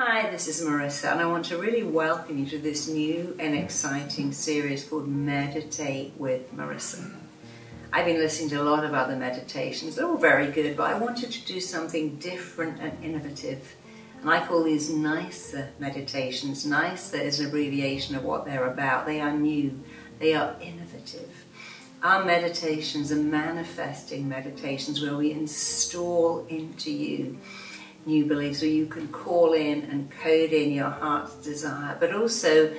Hi, this is Marisa, and I want to really welcome you to this new and exciting series called Meditate with Marisa. I've been listening to a lot of other meditations, they're all very good, but I wanted to do something different and innovative. And I call these NICER meditations. NICER is an abbreviation of what they're about. They are new, they are innovative. Our meditations are manifesting meditations where we install into you new beliefs, where you can call in and code in your heart's desire, but also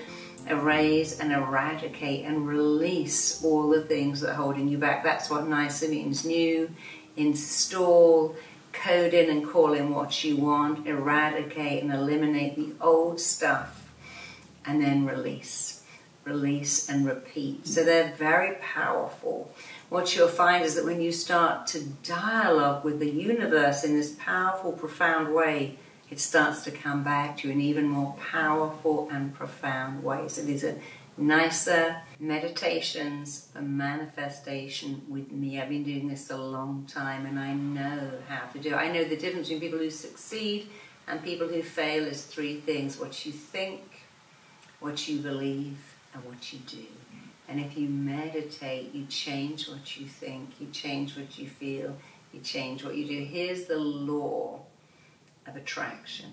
erase and eradicate and release all the things that are holding you back. That's what NICER means new, install, code in and call in what you want, eradicate and eliminate the old stuff, and then release. Release and repeat. So they're very powerful. What you'll find is that when you start to dialogue with the universe in this powerful, profound way, it starts to come back to you in even more powerful and profound ways. So these are nicer meditations for manifestation with me. I've been doing this a long time and I know how to do it. I know the difference between people who succeed and people who fail is three things what you think, what you believe, and what you do. And if you meditate, you change what you think, you change what you feel, you change what you do. Here's the law of attraction.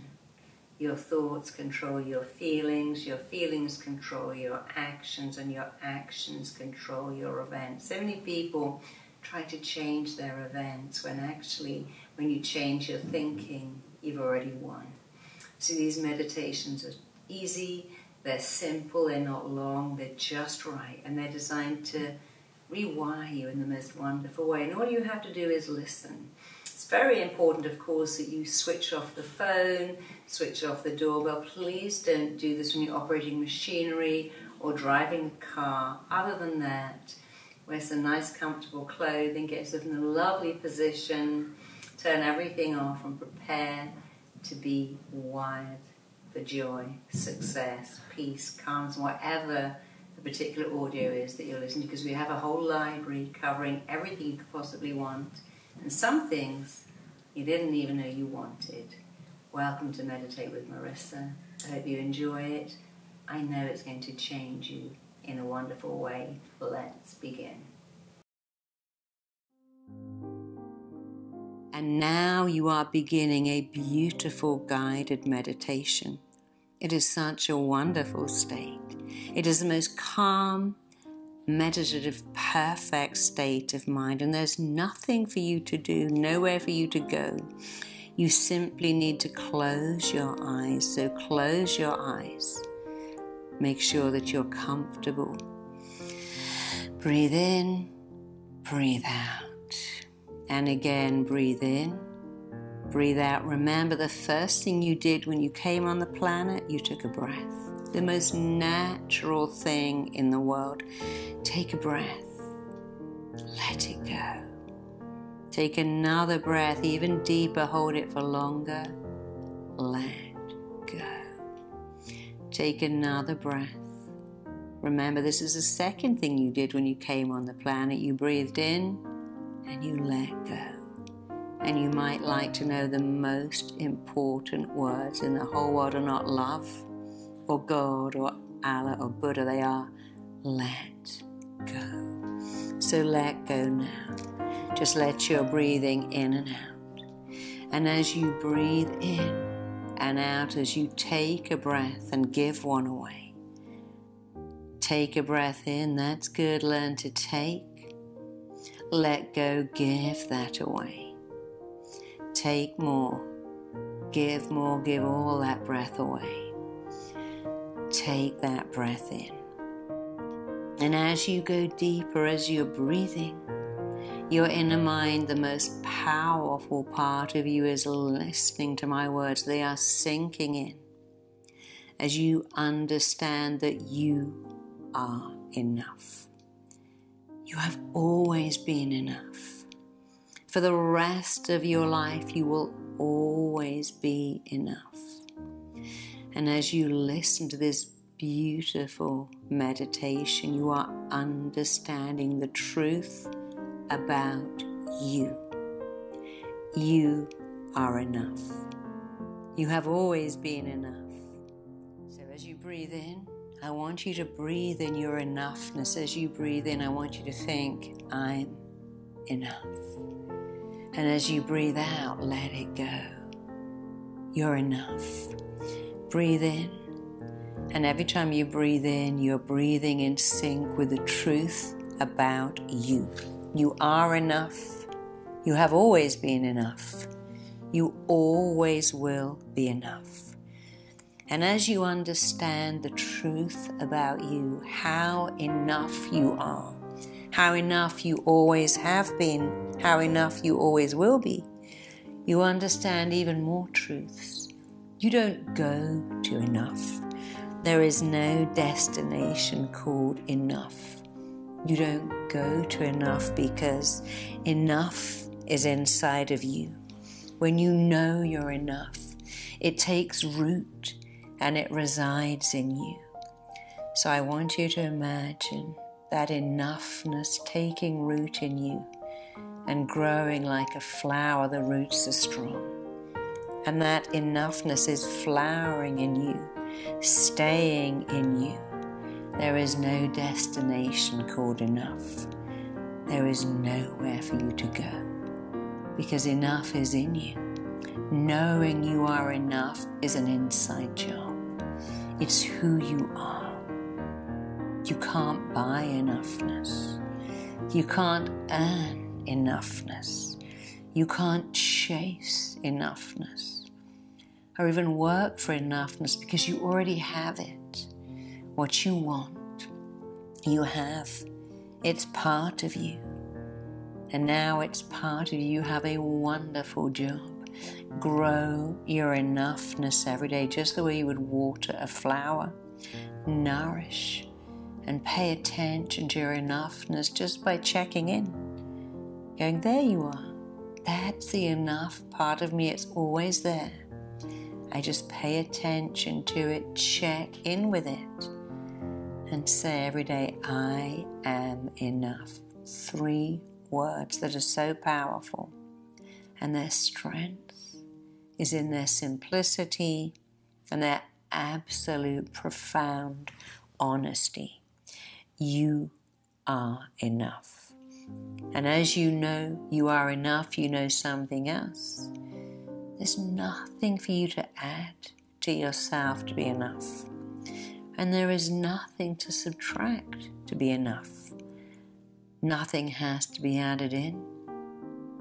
Your thoughts control your feelings, your feelings control your actions, and your actions control your events. So many people try to change their events when actually, when you change your thinking, you've already won. So these meditations are easy, they're simple, they're not long, they're just right, and they're designed to rewire you in the most wonderful way. And all you have to do is listen. It's very important, of course, that you switch off the phone, switch off the doorbell. Please don't do this when you're operating machinery or driving a car. Other than that, wear some nice, comfortable clothing, get yourself in a lovely position, turn everything off, and prepare to be wired for joy, success, peace, calms, whatever the particular audio is that you're listening to, because we have a whole library covering everything you could possibly want and some things you didn't even know you wanted. Welcome to Meditate with Marisa. I hope you enjoy it. I know it's going to change you in a wonderful way. Let's begin. And now you are beginning a beautiful guided meditation. It is such a wonderful state. It is the most calm, meditative, perfect state of mind, and there's nothing for you to do, nowhere for you to go. You simply need to close your eyes. So close your eyes. Make sure that you're comfortable. Breathe in, breathe out. And again, breathe in, breathe out. Remember the first thing you did when you came on the planet, you took a breath the most natural thing in the world. Take a breath, let it go. Take another breath, even deeper, hold it for longer, let go. Take another breath. Remember, this is the second thing you did when you came on the planet. You breathed in and you let go. And you might like to know the most important words in the whole world are not love, or God or Allah or Buddha, they are let go. So let go now. Just let your breathing in and out. And as you breathe in and out, as you take a breath and give one away, take a breath in, that's good. Learn to take. Let go, give that away. Take more, give more, give all that breath away take that breath in. And as you go deeper, as you're breathing, your inner mind, the most powerful part of you, is listening to my words. They are sinking in as you understand that you are enough. You have always been enough. For the rest of your life, you will always be enough. And as you listen to this beautiful meditation, you are understanding the truth about you. You are enough. You have always been enough. So as you breathe in, I want you to breathe in your enoughness. As you breathe in, I want you to think, I'm enough. And as you breathe out, let it go. You're enough. Breathe in. And every time you breathe in, you're breathing in sync with the truth about you. You are enough. You have always been enough. You always will be enough. And as you understand the truth about you, how enough you are, how enough you always have been, how enough you always will be, you understand even more truths. You don't go to enough. There is no destination called enough. You don't go to enough because enough is inside of you when you know you're enough. It takes root and it resides in you. So I want you to imagine that enoughness taking root in you and growing like a flower, the roots are strong. And that enoughness is flowering in you, staying in you. There is no destination called enough. There is nowhere for you to go because enough is in you. Knowing you are enough is an inside job, it's who you are. You can't buy enoughness, you can't earn enoughness, you can't chase enoughness, or even work for enoughness because you already have it. What you want, you have. It's part of you. And now it's part of you. You have a wonderful job. Grow your enoughness every day, just the way you would water a flower. Nourish and pay attention to your enoughness just by checking in. Going, there you are. That's the enough part of me. It's always there. I just pay attention to it, check in with it, and say every day, I am enough. Three words that are so powerful, and their strength is in their simplicity and their absolute profound honesty. You are enough. And as you know you are enough, you know something else. There's nothing for you to add to yourself to be enough. And there is nothing to subtract to be enough. Nothing has to be added in,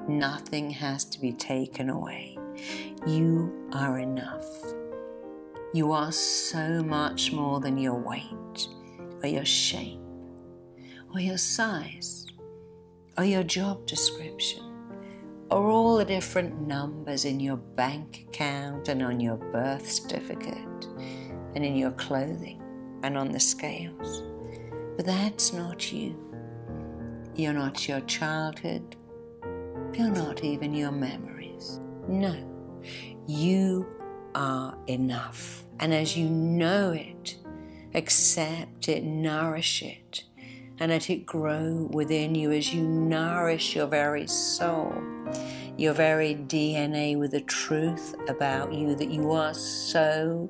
nothing has to be taken away. You are enough. You are so much more than your weight, or your shape, or your size, or your job description, or all the different numbers in your bank account and on your birth certificate, and in your clothing and on the scales. But that's not you. You're not your childhood. You're not even your memories. No, you are enough. And as you know it, accept it, nourish it, and let it grow within you as you nourish your very soul, your very DNA with the truth about you that you are so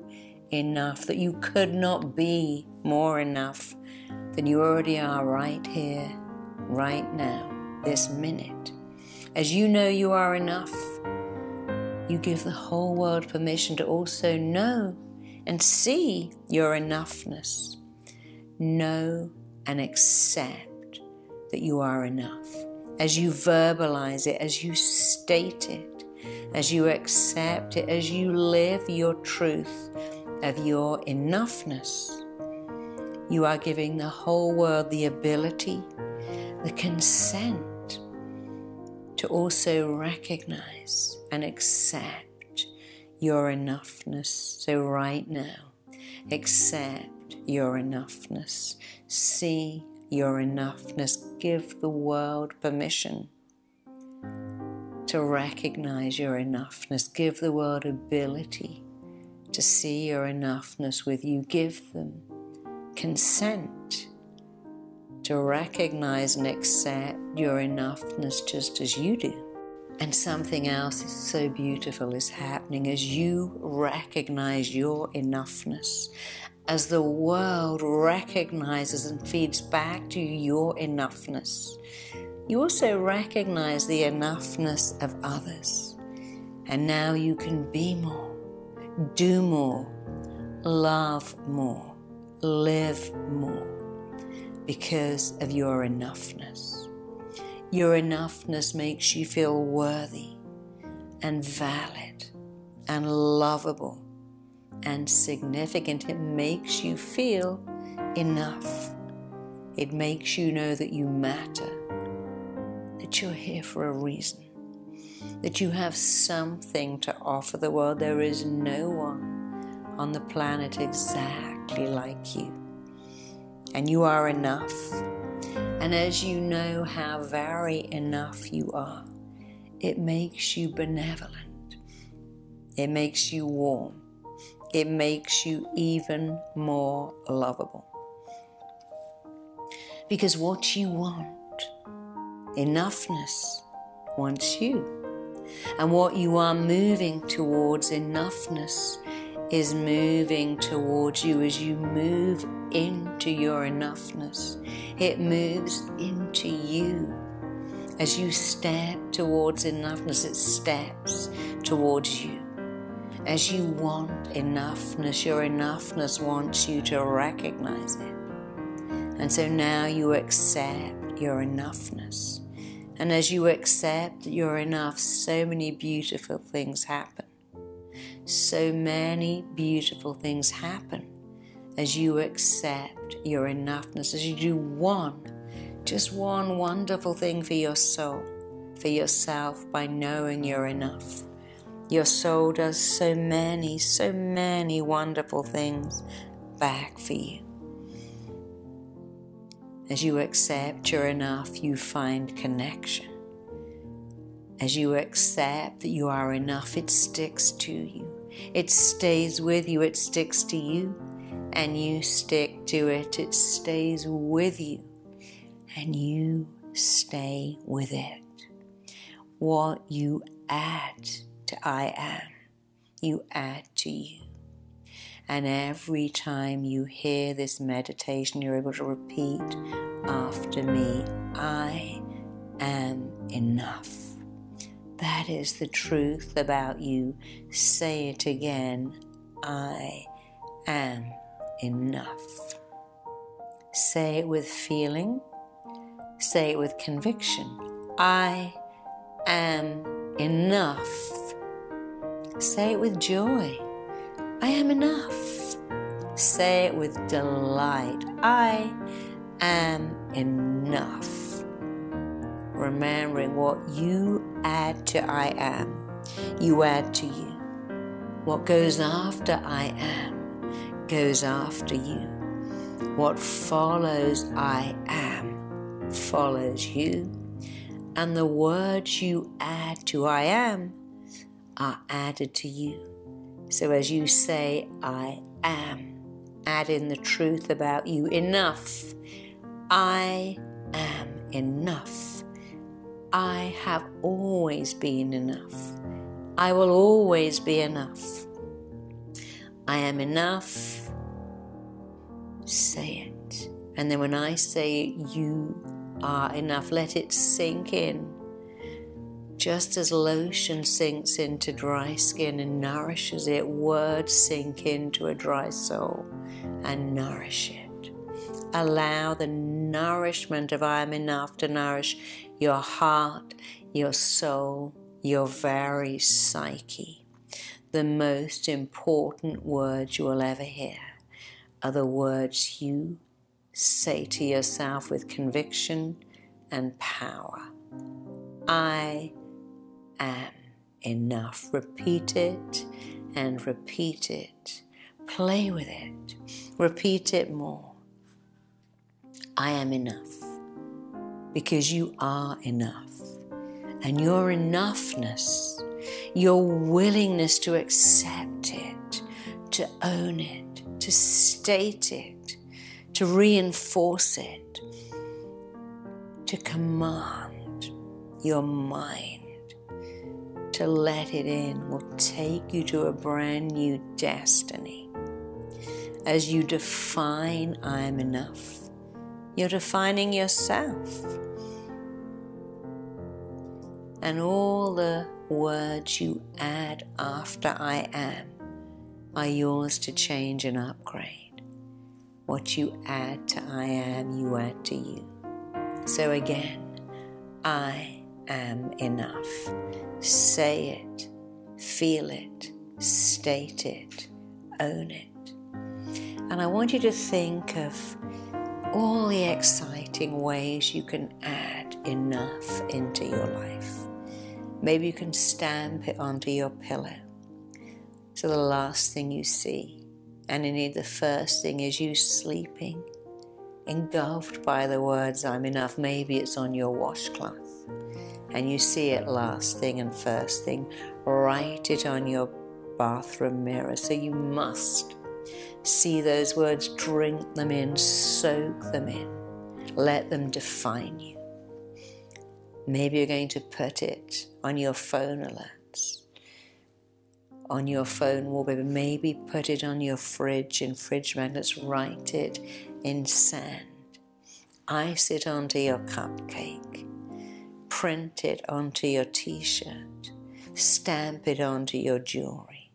enough, that you could not be more enough than you already are right here right now, this minute. As you know you are enough, you give the whole world permission to also know and see your enoughness. Know and accept that you are enough. As you verbalize it, as you state it, as you accept it, as you live your truth of your enoughness, you are giving the whole world the ability the consent to also recognize and accept your enoughness. So, right now, accept your enoughness, see your enoughness, give the world permission to recognize your enoughness, give the world ability to see your enoughness with you, give them consent to recognize and accept your enoughness just as you do. And something else so beautiful is happening. As you recognize your enoughness, as the world recognizes and feeds back to you your enoughness. You also recognize the enoughness of others. And now you can be more, do more, love more, live more because of your enoughness. Your enoughness makes you feel worthy and valid and lovable and significant. It makes you feel enough. It makes you know that you matter, that you're here for a reason, that you have something to offer the world. There is no one on the planet exactly like you. And you are enough and as you know how very enough you are, it makes you benevolent. It makes you warm. It makes you even more lovable. Because what you want, enoughness, wants you. And what you are moving towards, enoughness, is moving towards you as you move into your enoughness. It moves into you. As you step towards enoughness, it steps towards you. As you want enoughness, your enoughness wants you to recognize it. And so now you accept your enoughness. And as you accept you're enough, so many beautiful things happen. So many beautiful things happen as you accept your enoughness, as you do one, just one wonderful thing for your soul, for yourself by knowing you're enough. Your soul does so many, so many wonderful things back for you. As you accept you're enough, you find connection. As you accept that you are enough, it sticks to you. It stays with you, it sticks to you and you stick to it, it stays with you and you stay with it. What you add to I am, you add to you. And every time you hear this meditation, you're able to repeat after me I am enough. That is the truth about you. Say it again I am enough. Say it with feeling, say it with conviction. I am enough. Say it with joy. I am enough. Say it with delight. I am enough. Remembering what you add to I am, you add to you. What goes after I am, goes after you. What follows I am follows you. And the words you add to I am are added to you. So as you say, I am, add in the truth about you. Enough. I am enough. I have always been enough. I will always be enough. I am enough. Say it. And then when I say you are enough. Let it sink in. Just as lotion sinks into dry skin and nourishes it, words sink into a dry soul and nourish it. Allow the nourishment of I am enough to nourish your heart, your soul, your very psyche the most important words you will ever hear are the words you say to yourself with conviction and power. I am enough. Repeat it and repeat it. Play with it. Repeat it more. I am enough because you are enough. And your enoughness your willingness to accept it, to own it, to state it, to reinforce it, to command your mind to let it in will take you to a brand new destiny. As you define, I am enough, you're defining yourself. And all the words you add after I am are yours to change and upgrade. What you add to I am, you add to you. So again, I am enough. Say it, feel it, state it, own it. And I want you to think of all the exciting ways you can add enough into your life. Maybe you can stamp it onto your pillow. So the last thing you see, and indeed the first thing is you sleeping, engulfed by the words, I'm enough. Maybe it's on your washcloth and you see it last thing and first thing, write it on your bathroom mirror. So you must see those words, drink them in, soak them in, let them define you. Maybe you're going to put it on your phone alerts, on your phone wallpaper. Maybe put it on your fridge in fridge magnets. Write it in sand. Ice it onto your cupcake print it onto your t shirt, stamp it onto your jewelry.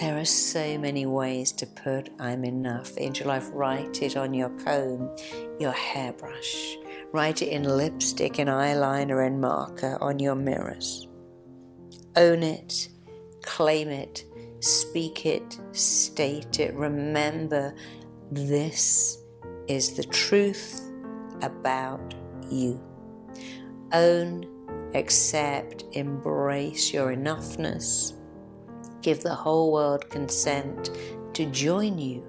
There are so many ways to put I'm enough into life. Write it on your comb, your hairbrush. Write it in lipstick and eyeliner and marker on your mirrors. Own it, claim it, speak it, state it. Remember, this is the truth about you own, accept, embrace your enoughness. Give the whole world consent to join you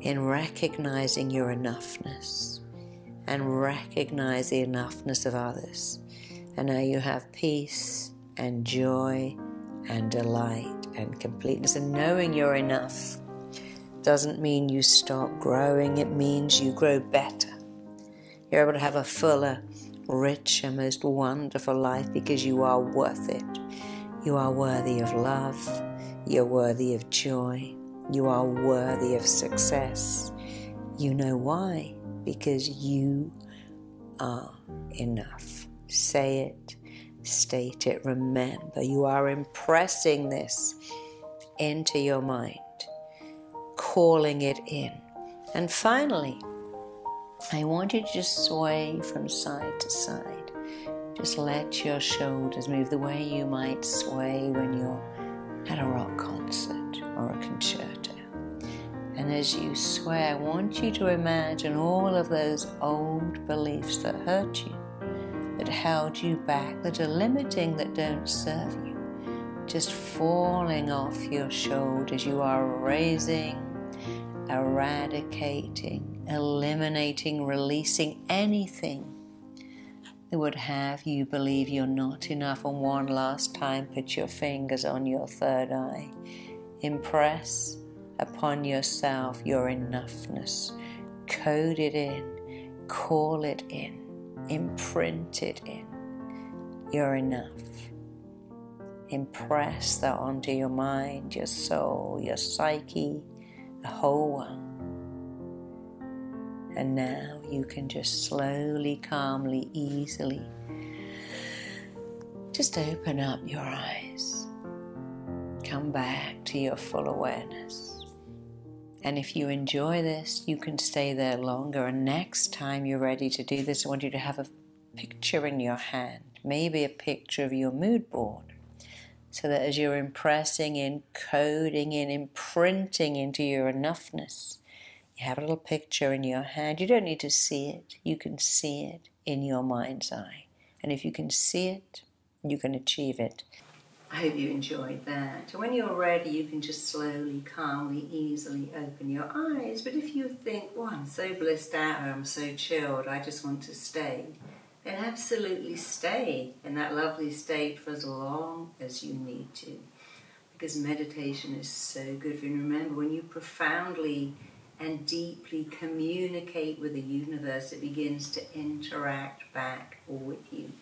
in recognizing your enoughness and recognize the enoughness of others. And now you have peace and joy and delight and completeness. And knowing you're enough doesn't mean you stop growing, it means you grow better. You're able to have a fuller rich and most wonderful life because you are worth it. You are worthy of love. You're worthy of joy. You are worthy of success. You know why? Because you are enough. Say it, state it, remember. You are impressing this into your mind, calling it in. And finally, I want you to just sway from side to side. Just let your shoulders move the way you might sway when you're at a rock concert or a concerto. And as you sway, I want you to imagine all of those old beliefs that hurt you, that held you back, that are limiting, that don't serve you, just falling off your shoulders. You are raising, eradicating, eliminating, releasing anything that would have you believe you're not enough. And one last time, put your fingers on your third eye. Impress upon yourself your enoughness. Code it in, call it in, imprint it in. You're enough. Impress that onto your mind, your soul, your psyche, the whole one. And now you can just slowly, calmly, easily just open up your eyes. Come back to your full awareness. And if you enjoy this, you can stay there longer. And next time you're ready to do this, I want you to have a picture in your hand, maybe a picture of your mood board. So that as you're impressing in, coding in, imprinting into your enoughness, you have a little picture in your hand. You don't need to see it. You can see it in your mind's eye. And if you can see it, you can achieve it. I hope you enjoyed that. When you're ready, you can just slowly, calmly, easily open your eyes. But if you think, well, I'm so blissed out, I'm so chilled, I just want to stay, then absolutely stay in that lovely state for as long as you need to. Because meditation is so good for you. Remember, when you profoundly and deeply communicate with the universe, it begins to interact back with you.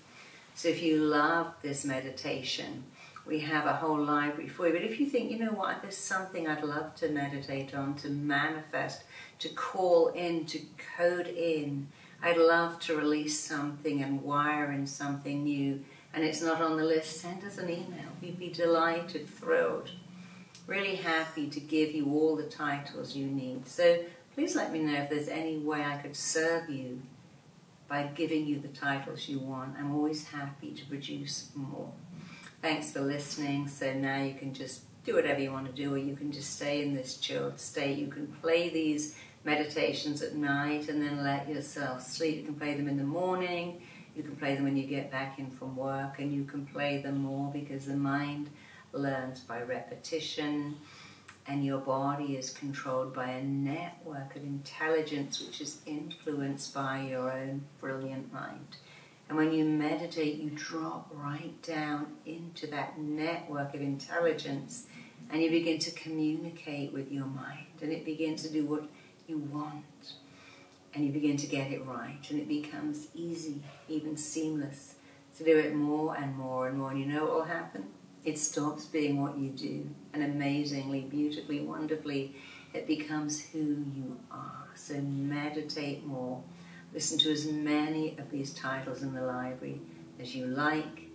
So if you love this meditation, we have a whole library for you. But if you think, you know what, there's something I'd love to meditate on, to manifest, to call in, to code in, I'd love to release something and wire in something new, and it's not on the list, send us an email. We'd be delighted, thrilled, really happy to give you all the titles you need. So please let me know if there's any way I could serve you by giving you the titles you want. I'm always happy to produce more. Thanks for listening. So now you can just do whatever you want to do, or you can just stay in this chilled state. You can play these meditations at night and then let yourself sleep. You can play them in the morning, you can play them when you get back in from work, and you can play them more because the mind learns by repetition and your body is controlled by a network of intelligence which is influenced by your own brilliant mind. And when you meditate, you drop right down into that network of intelligence and you begin to communicate with your mind and it begins to do what you want. And you begin to get it right and it becomes easy, even seamless, to do it more and more and more. And you know what will happen? It stops being what you do, and amazingly, beautifully, wonderfully, it becomes who you are. So meditate more. Listen to as many of these titles in the library as you like,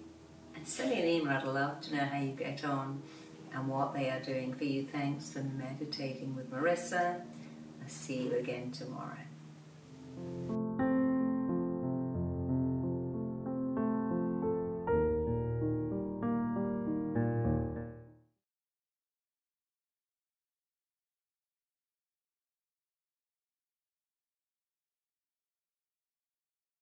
and send me an email. I'd love to know how you get on and what they are doing for you. Thanks for meditating with Marisa. See you again tomorrow.